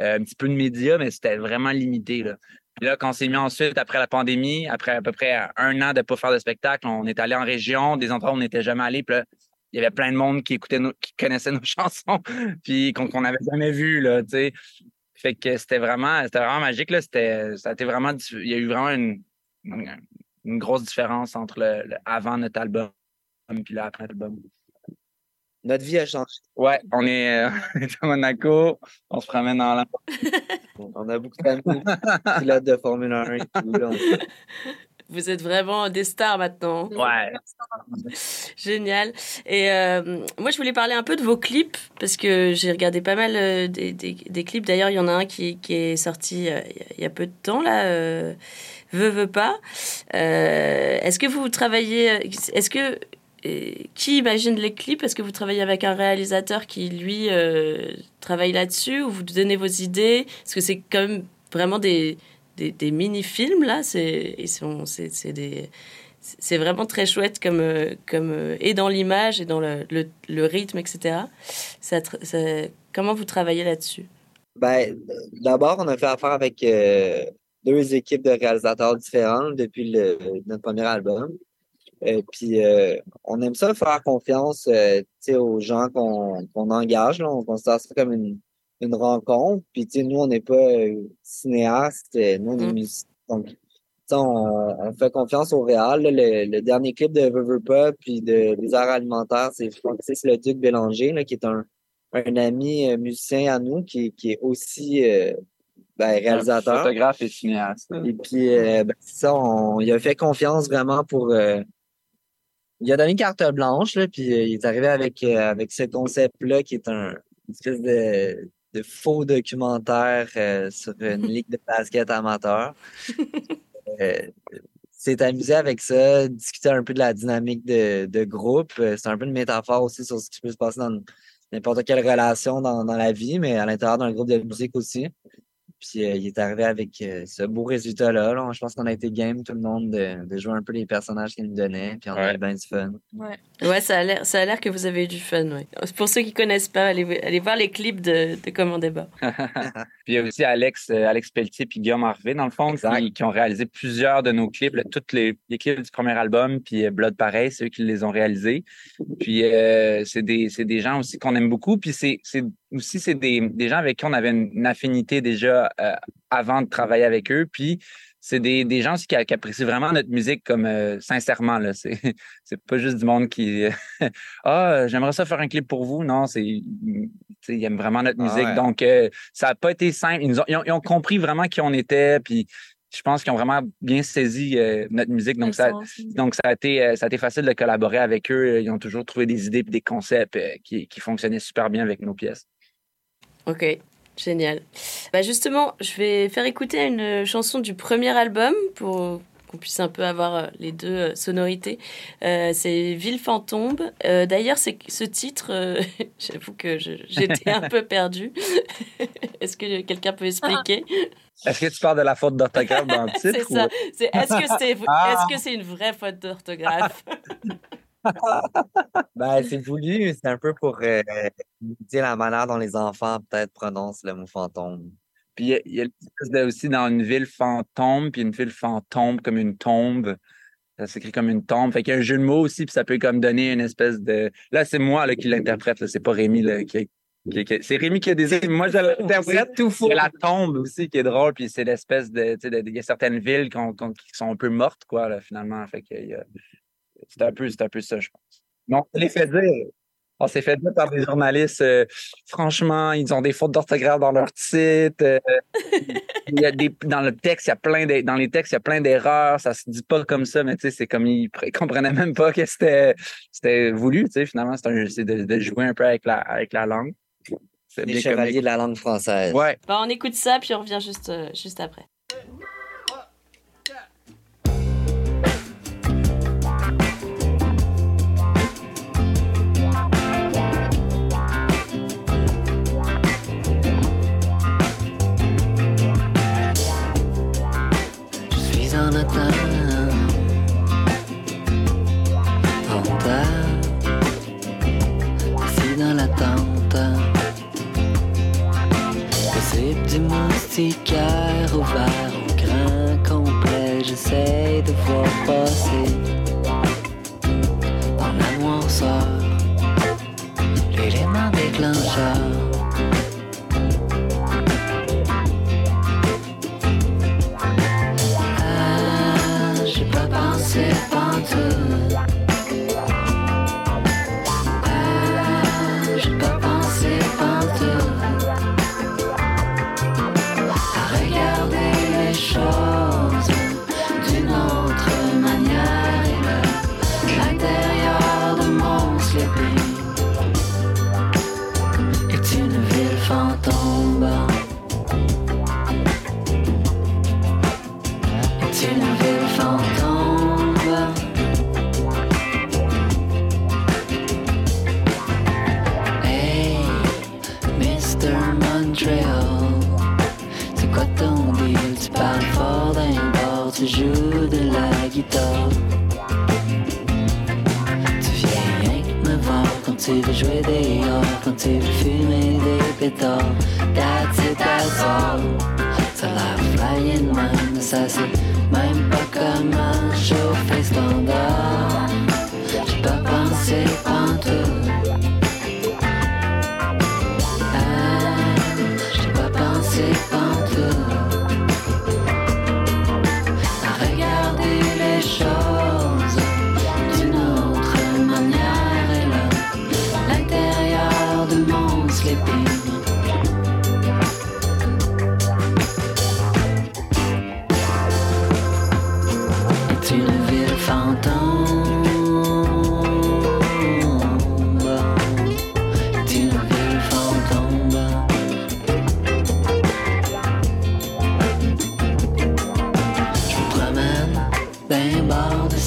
Euh, un petit peu de médias, mais c'était vraiment limité. Là. Puis là, quand on s'est mis ensuite, après la pandémie, après à peu près un an de ne pas faire de spectacle, on est allé en région, des endroits où on n'était jamais allé. Puis là, il y avait plein de monde qui écoutait nos, qui connaissait nos chansons, puis qu'on n'avait jamais vu, là. Fait que c'était vraiment, c'était vraiment magique, là. C'était, ça a été vraiment, il y a eu vraiment une, une, une grosse différence entre le, le avant notre album puis là après l'album. Notre vie a changé. Ouais, on est, euh, on est à Monaco, on se promène dans la... On a beaucoup d'amis pilotes de Formule 1 et tout. là. On- Vous êtes vraiment des stars maintenant. Ouais. Génial. Et euh, moi, je voulais parler un peu de vos clips parce que j'ai regardé pas mal euh, des, des- des clips. D'ailleurs, il y en a un qui, qui est sorti euh, il y a- peu de temps, là. Veux, veux pas. Est-ce que vous travaillez. Est-ce que. qui imagine les clips? Est-ce que vous travaillez avec un réalisateur qui, lui, travaille là-dessus? Ou vous donnez vos idées? Parce que c'est quand même vraiment des, des, mini-films, là. C'est vraiment très chouette comme, euh, comme euh, et dans l'image et dans le, le, rythme, etc. Ça, comment vous travaillez là-dessus? Ben, d'abord, on a fait affaire avec euh, deux équipes de réalisateurs différentes depuis le, notre premier album. Et puis, euh, on aime ça faire confiance euh, aux gens qu'on qu'on engage. Là. On considère ça comme une, une rencontre. Puis, tu sais, nous, on n'est pas euh, cinéastes, euh, nous, on est Mm. musiciens. Donc, on, on fait confiance au Réal. là. Le, le dernier clip de River Pop puis de, des arts alimentaires, c'est Francis Le Duc Bélanger, là, qui est un, un ami euh, musicien à nous, qui, qui est aussi euh, ben, réalisateur. Photographe et cinéaste. Et puis, euh, ben, ça, on, il a fait confiance vraiment pour. euh, il a donné une carte blanche, là, puis euh, il est arrivé avec, euh, avec ce concept-là qui est un une espèce de, de faux documentaire euh, sur une ligue de basket amateur. Euh, s'est amusé avec ça, discuter un peu de la dynamique de, de groupe. Euh, C'est un peu une métaphore aussi sur ce qui peut se passer dans n'importe quelle relation dans, dans la vie, mais à l'intérieur d'un groupe de musique aussi. Puis euh, il est arrivé avec euh, ce beau résultat-là. là. Je pense qu'on a été game, tout le monde, de, de jouer un peu les personnages qu'il nous donnait. Puis on avait bien du fun. Ouais. Ouais, ça a l'air, a que vous avez eu du fun. Ouais. Pour ceux qui connaissent pas, allez, allez voir les clips de, de Comment débat. Puis il y a aussi Alex, euh, Alex Pelletier puis Guillaume Harvey, dans le fond, qui, qui ont réalisé plusieurs de nos clips, là, tous les, les clips du premier album, puis euh, Blood Pareil, c'est eux qui les ont réalisés. Puis euh, c'est des, des gens aussi qu'on aime beaucoup. Puis c'est aussi c'est des, des gens avec qui on avait une, une affinité déjà euh, avant de travailler avec eux. Puis c'est des, des gens aussi qui, qui apprécient vraiment notre musique comme euh, sincèrement. Là. C'est, c'est pas juste du monde qui Ah, j'aimerais ça faire un clip pour vous. Non, c'est ils aiment vraiment notre Ah musique. ouais. Donc, euh, ça n'a pas été simple. Ils, nous ont, ils, ont, ils ont compris vraiment qui on était. Puis je pense qu'ils ont vraiment bien saisi euh, notre musique. Donc, ça, donc ça, a été, euh, ça a été facile de collaborer avec eux. Ils ont toujours trouvé des idées et des concepts euh, qui, qui fonctionnaient super bien avec nos pièces. Ok, génial. Bah justement, je vais faire écouter une chanson du premier album pour qu'on puisse un peu avoir euh, les deux euh, sonorités. Euh, c'est Ville fantôme. Euh, D'ailleurs, c'est ce titre, euh, j'avoue que j'étais un peu perdue. Est-ce que quelqu'un peut expliquer? Est-ce que tu parles de la faute d'orthographe dans le titre? C'est ça. ou- C'est est-ce que c'est est-ce que c'est une vraie faute d'orthographe? Ben, c'est voulu, c'est un peu pour euh, dire la manière dont les enfants peut-être prononcent le mot fantôme. Puis il y a, y aussi dans une ville fantôme, puis une ville fantôme comme une tombe. Ça s'écrit comme une tombe. Fait qu'il y a un jeu de mots aussi, puis ça peut comme donner une espèce de. Là, c'est moi là, qui l'interprète, c'est pas Rémi là, qui, C'est Rémi qui a des idées. Moi, je l'interprète. tout faux. Il y a la tombe aussi qui est drôle, puis c'est l'espèce de. Il y a certaines villes qui sont un peu mortes, quoi, là, finalement. Fait que il y a- c'est un, peu- c'est un peu ça, je pense. Mais on se les fait dire. On s'est fait dire par des journalistes. euh, franchement, ils ont des fautes d'orthographe dans leur titre. euh, il y a des, dans le texte, il y a plein de, dans les textes, il y a plein d'erreurs. Ça se dit pas comme ça, mais tu sais, c'est comme ils pr- comprenaient même pas que c'était, c'était voulu. Tu sais, finalement, c'est de, de jouer un peu avec la, avec la langue. C'est Les bien chevaliers comique. de la langue française. Ouais. Bah, on écoute ça, puis on revient juste, euh, juste après. Du moustiquaire ouvert au grain complet. J'essaie de voir passer dans la noirceur l'élément déclencheur. Ah, j'ai pas pensé pantoute. Tu joues de la guitare. Tu viens rien que me voir quand tu veux jouer dehors, quand tu veux fumer des pétards. That's it, that's all. Ça l'a flying man, mais ça c'est même pas comment chauffer standard. J'ai pas pensé pantoute.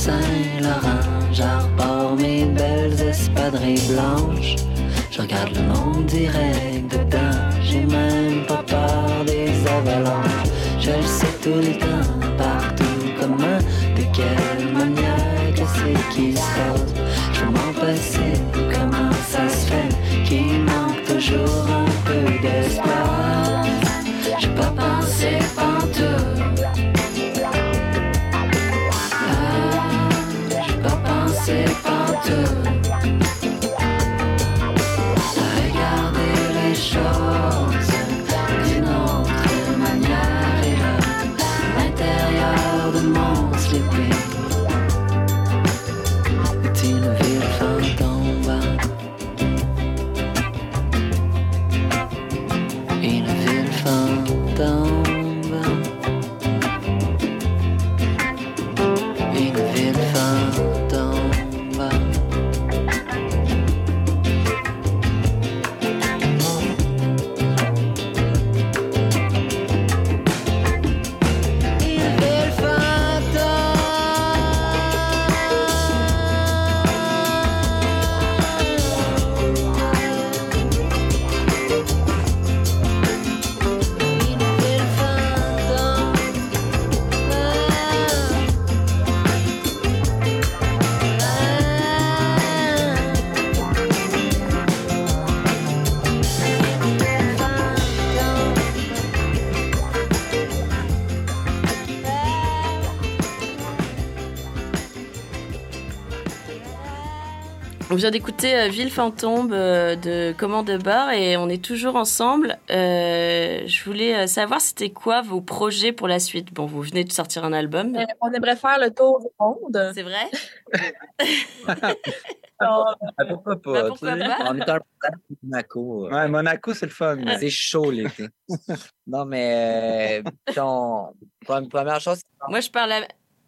Saint-Laurent. J'arbore mes belles espadrilles blanches. Je regarde le monde direct dedans. J'ai même pas peur des avalanches. Je le sais tout le temps, partout, comment, de quelle manière, qu'est-ce qui se. Je m'en passer, comment ça se fait qu'il manque toujours un peu d'espoir. Pantoute. D'écouter euh, Ville Fantôme euh, de Commande de Bar et on est toujours ensemble. Euh, je voulais euh, savoir c'était quoi vos projets pour la suite. Bon, vous venez de sortir un album. Euh, on aimerait faire le tour du monde. C'est vrai? Ah, pourquoi pas? Bah, pourquoi pas? On est un peu à Monaco. Ouais, Monaco, c'est le fun. mais- C'est chaud l'été. non, mais euh, puis on- pre- première chose, Moi, je parle à,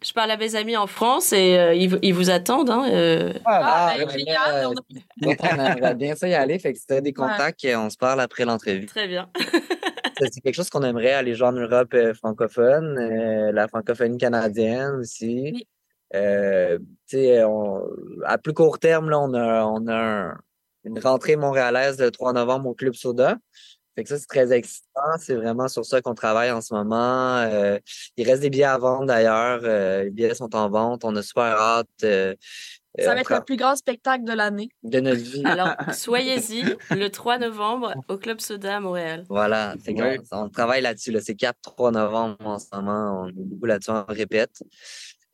je parle à mes amis en France et euh, ils, ils vous attendent. Hein, euh. Ah, ben, ouais, génial, là, on on aimerait bien ça y aller. Fait que si des contacts, on se parle après l'entrevue. Très bien. C'est quelque chose qu'on aimerait aller jouer en Europe euh, francophone, euh, la francophonie canadienne aussi. Euh, tu sais, on- à plus court terme, là, on a, on a un- une rentrée montréalaise le 3 novembre au Club Soda. Fait que ça, c'est très excitant. C'est vraiment sur ça qu'on travaille en ce moment. Euh, il reste des billets à vendre d'ailleurs. Euh, les billets sont en vente. On a super hâte. euh, euh, Ça va être le plus grand spectacle de l'année. de notre vie. Alors, soyez-y le 3 novembre au Club Soda à Montréal. Voilà, fait qu'on- Ouais. on, travaille là-dessus. Là. C'est 4-3 novembre en ce moment. On est beaucoup là-dessus, on répète.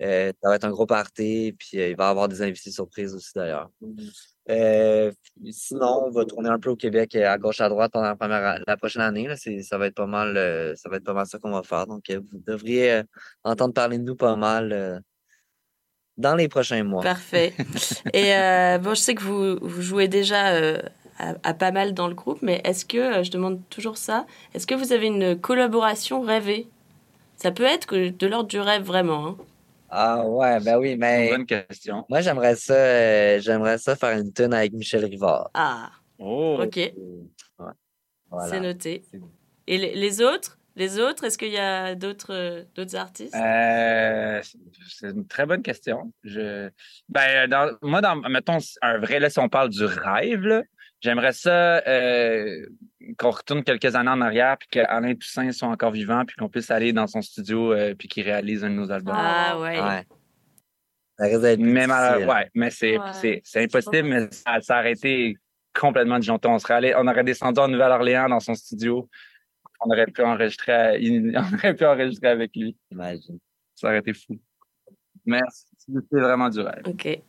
Euh, ça va être un gros party, puis euh, il va y avoir des invités surprises aussi d'ailleurs. Euh, puis sinon, on va tourner un peu au Québec euh, à gauche à droite pendant la, première, a- la prochaine année. Là. Ça va être pas mal, euh, ça va être pas mal ça qu'on va faire. Donc, euh, vous devriez euh, entendre parler de nous pas mal euh, dans les prochains mois. Parfait. Et euh, bon, je sais que vous, vous jouez déjà euh, à, à pas mal dans le groupe, mais est-ce que, euh, je demande toujours ça, est-ce que vous avez une collaboration rêvée? Ça peut être de l'ordre du rêve, vraiment. hein. Ah ouais, ben oui, mais Bonne question. moi j'aimerais ça, euh, j'aimerais ça faire une tune avec Michel Rivard. Ah, Oh. ok, Voilà. c'est noté. Et les, les autres? Les autres, est-ce qu'il y a d'autres euh, d'autres artistes? Euh, c'est une très bonne question. Je, ben, dans, moi, dans, mettons, un vrai, là, si on parle du rêve, là, j'aimerais ça euh, qu'on retourne quelques années en arrière, puis qu'Alain Toussaint soit encore vivant, puis qu'on puisse aller dans son studio, euh, puis qu'il réalise un de nos albums. Ah ouais. Ouais. Ça risque d'être Mais, ouais, mais c'est, Ouais. c'est, c'est impossible, mais ça, ça aurait été complètement disjoncté. On serait allé, on aurait descendu en Nouvelle-Orléans dans son studio. On aurait pu enregistrer, à- on aurait pu enregistrer avec lui. Imagine. Ça aurait été fou. Mais c'est c'est vraiment du rêve. Ok.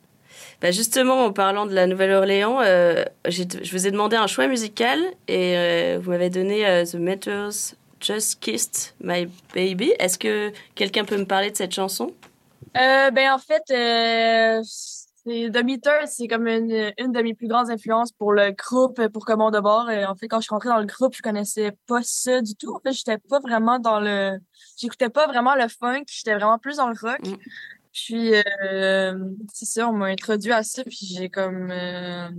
Bah justement, en parlant de la Nouvelle-Orléans, euh, je vous ai demandé un choix musical et euh, vous m'avez donné euh, The Meters Just Kissed My Baby. Est-ce que quelqu'un peut me parler de cette chanson? Ben, en fait, The Meter, c'est comme une, une de mes plus grandes influences pour le groupe, pour Comment de bord. Et en fait, quand je suis rentrée dans le groupe, je connaissais pas ça du tout. En fait, j'étais pas vraiment dans le, j'écoutais pas vraiment le funk, j'étais vraiment plus dans le rock. Puis, euh, c'est ça, on m'a introduit à ça, puis j'ai comme, euh,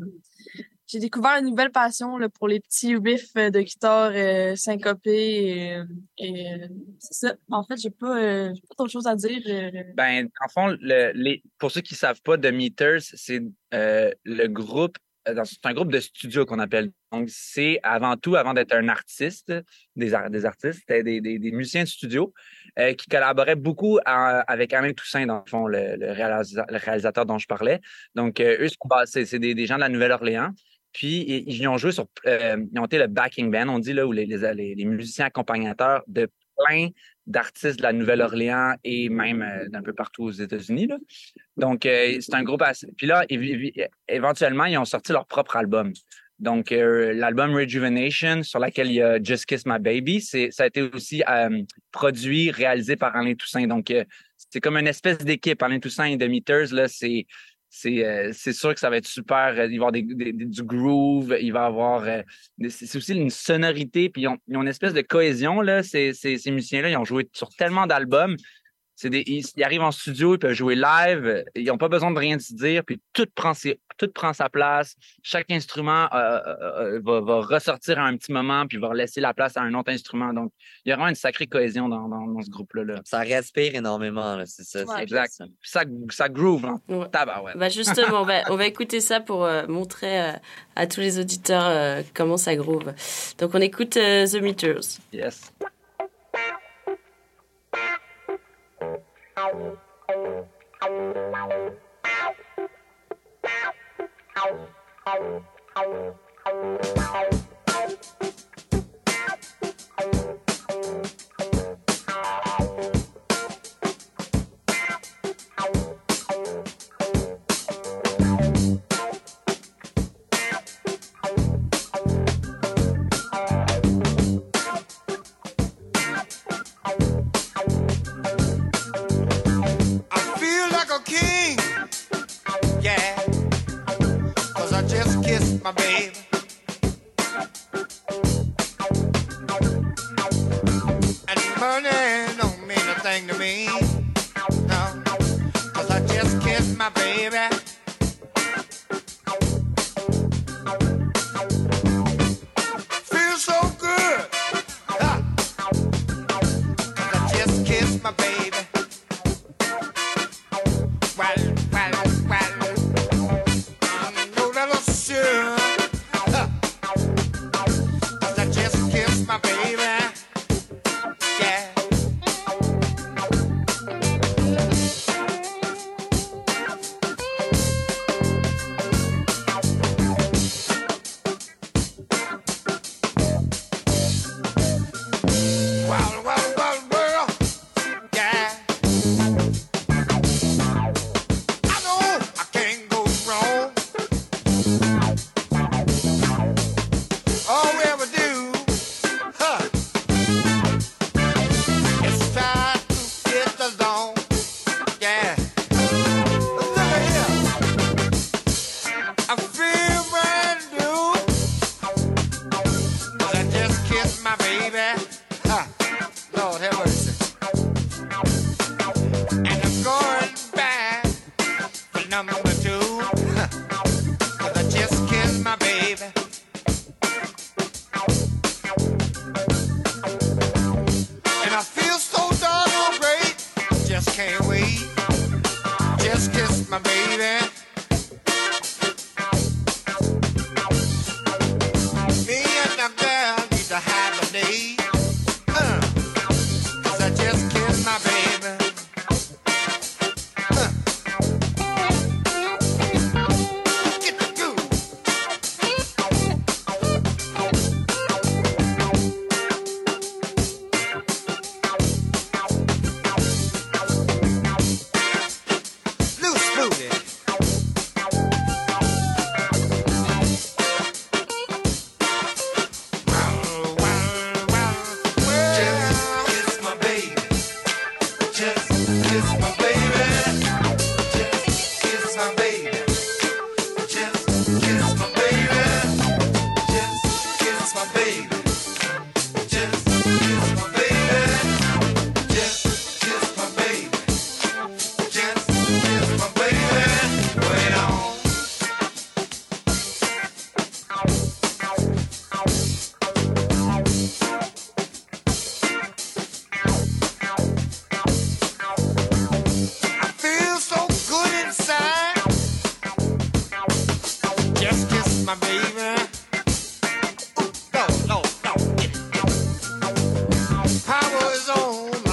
j'ai découvert une nouvelle passion là, pour les petits riffs euh, de guitare euh, syncopés. Et, c'est ça. En fait, j'ai pas, euh, pas d'autre chose à dire. Ben, en fond, le, les, pour ceux qui savent pas, The Meters, c'est le groupe, c'est un groupe de studio qu'on appelle. Donc, c'est avant tout, avant d'être un artiste, des, des artistes, c'était des, des, des musiciens de studio euh, qui collaboraient beaucoup avec Alain Toussaint, dans le fond, le, le réalisa- le réalisateur dont je parlais. Donc, euh, eux, c'est des, gens de la Nouvelle-Orléans. Puis, ils, ont joué sur. euh, ils ont été le backing band, on dit, là, ou les, les- les musiciens accompagnateurs de plein d'artistes de la Nouvelle-Orléans et même euh, d'un peu partout aux États-Unis. Donc, euh, c'est un groupe assez... Puis là, éventuellement, ils ont sorti leur propre album. Donc, euh, l'album Rejuvenation, sur lequel il y a Just Kiss My Baby, ça a été aussi produit, réalisé par Alain Toussaint. Donc, c'est comme une espèce d'équipe. Alain Toussaint et The Meters, là, c'est, c'est, euh, c'est sûr que ça va être super. euh, Il va y avoir du groove, il va y avoir. euh, c'est aussi une sonorité, puis ils ont, une espèce de cohésion, là. Ces, ces musiciens-là, ils ont joué sur tellement d'albums. C'est des, ils, ils arrivent en studio, ils peuvent jouer live, ils n'ont pas besoin de rien se dire, puis tout prend, ses- tout prend sa place. Chaque instrument euh, euh, euh, va, va ressortir à un petit moment, puis va laisser la place à un autre instrument. Donc, il y a vraiment une sacrée cohésion dans, dans, dans ce groupe-là. là. Ça respire énormément, là, c'est ça. c'est exact. ça. Ça, ça groove, hein. Tabarouette. Bah justement, on va, on va écouter ça pour euh, montrer euh, à tous les auditeurs euh, comment ça groove. Donc on écoute euh, The Meters. Yes. Thank you.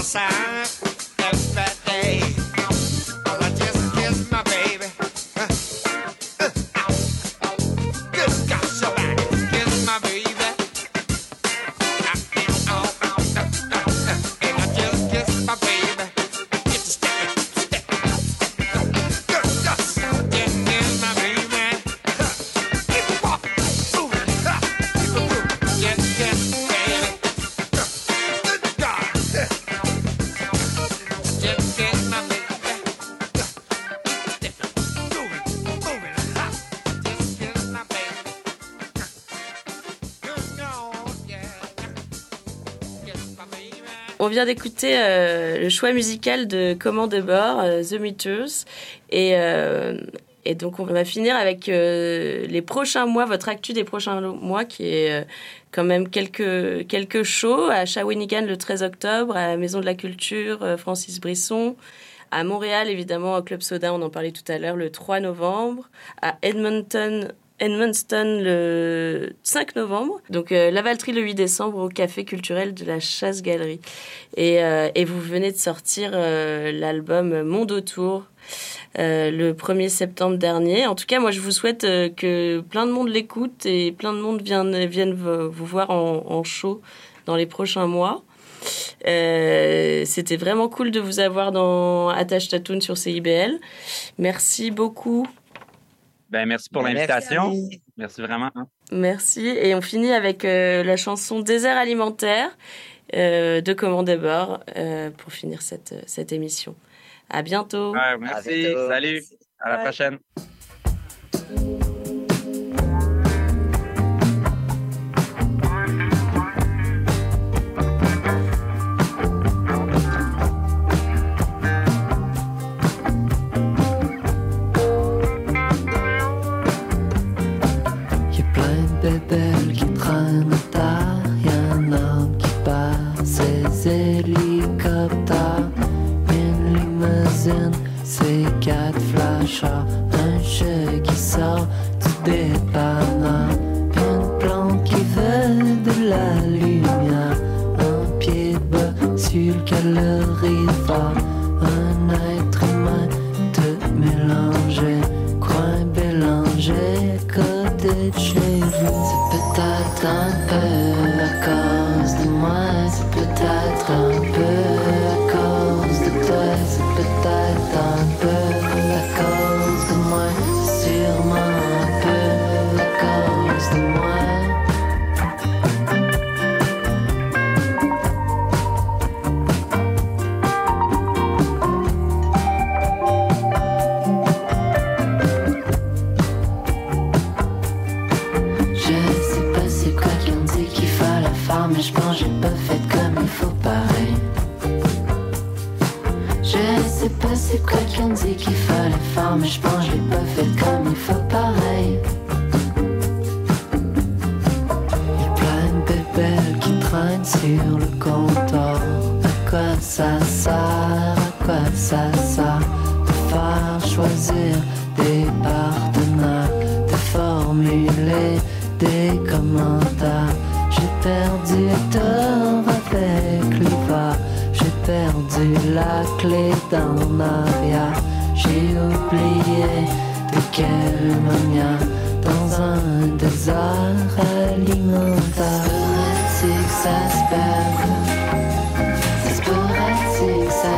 sign. D'écouter euh, le choix musical de Comment de bord, euh, The Meters. Et, euh, et donc, on va finir avec les prochains mois, votre actu des prochains mois, qui est quand même quelques, quelques shows à Shawinigan le 13 octobre, à la Maison de la Culture, Francis Brisson. À Montréal, évidemment, au Club Soda, on en parlait tout à l'heure, le 3 novembre. À Edmonton, Edmundston le 5 novembre. Donc euh, le 8 décembre au Café culturel de la Chasse-Galerie. Et, euh, et vous venez de sortir euh, l'album Monde autour. euh, le 1er septembre dernier. En tout cas, moi, je vous souhaite euh, que plein de monde l'écoute et plein de monde vienne, vienne vous voir en, en show dans les prochains mois. Euh, C'était vraiment cool de vous avoir dans Attache Tatoune sur CIBL. Merci beaucoup. Ben, merci pour Ben, l'invitation. merci. Merci vraiment. hein. Merci. Et on finit avec euh, la chanson Désert alimentaire euh, de Commandeur euh, pour finir cette, cette émission. À bientôt. Ouais, merci. Salut. À la Bye. prochaine. Perdu la clé dans arrière. J'ai oublié de quelle manière dans un désert alimentaire. Se pourrait-il que ça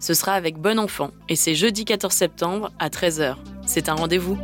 Ce sera avec Bon Enfant et c'est jeudi 14 septembre à 13h. C'est un rendez-vous.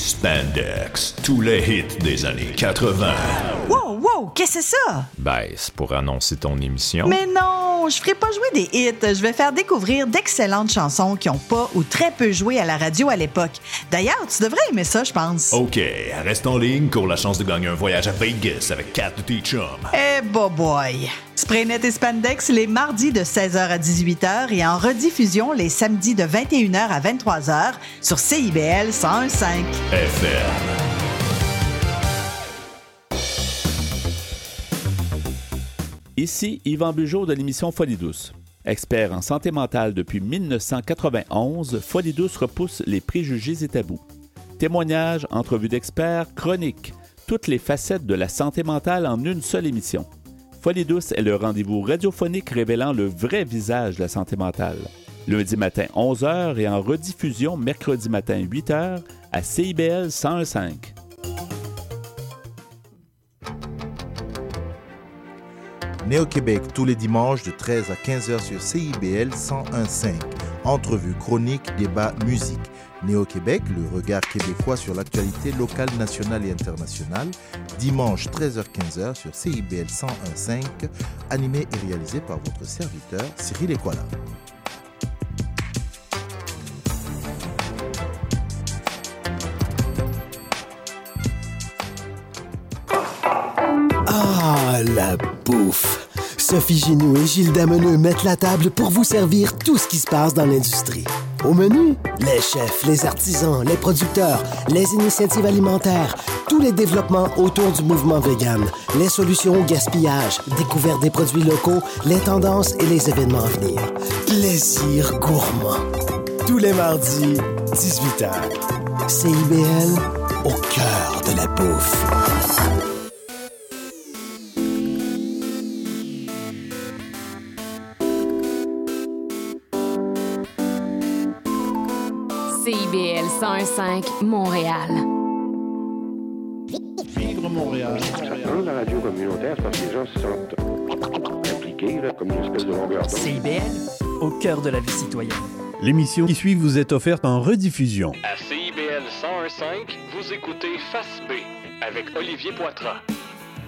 Spandex, tous les hits des années 80. Wow, wow, qu'est-ce que c'est ça? Ben, c'est pour annoncer ton émission. Mais non, je ferai pas jouer des hits. Je vais faire découvrir d'excellentes chansons qui ont pas ou très peu joué à la radio à l'époque. D'ailleurs, tu devrais aimer ça, je pense. OK, reste en ligne pour la chance de gagner un voyage à Vegas avec Kat de tes chums. Eh, boy, boy. Spraynet et Spandex les mardis de 16h à 18h et en rediffusion les samedis de 21h à 23h sur CIBL 101.5. FM. Ici Yvan Bugeaud de l'émission Folie Douce. Expert en santé mentale depuis 1991, Folie Douce repousse les préjugés et tabous. Témoignages, entrevues d'experts, chroniques, toutes les facettes de la santé mentale en une seule émission. Folie Douce est le rendez-vous radiophonique révélant le vrai visage de la santé mentale. Lundi matin 11h et en rediffusion mercredi matin 8h à CIBL 101.5. Néo-Québec tous les dimanches de 13 à 15h sur CIBL 101.5. Entrevue, chronique, débat, musique. Néo-Québec, le regard québécois sur l'actualité locale, nationale et internationale. Dimanche 13h-15h sur CIBL 101.5. Animé et réalisé par votre serviteur Cyril Equala. Ah, la bouffe! Sophie Ginou et Gilles Dameneux mettent la table pour vous servir tout ce qui se passe dans l'industrie. Au menu, les chefs, les artisans, les producteurs, les initiatives alimentaires, tous les développements autour du mouvement vegan, les solutions au gaspillage, découverte des produits locaux, les tendances et les événements à venir. Plaisir gourmand. Tous les mardis, 18h. CIBL, au cœur de la bouffe. CIBL 101.5 Montréal. Vivre Montréal. Dans la radio communautaire, parce que les gens se sentent impliqués, là, comme une espèce de longueur. CIBL, au cœur de la vie citoyenne. L'émission qui suit vous est offerte en rediffusion. À CIBL 101.5, vous écoutez Face B avec Olivier Poitras.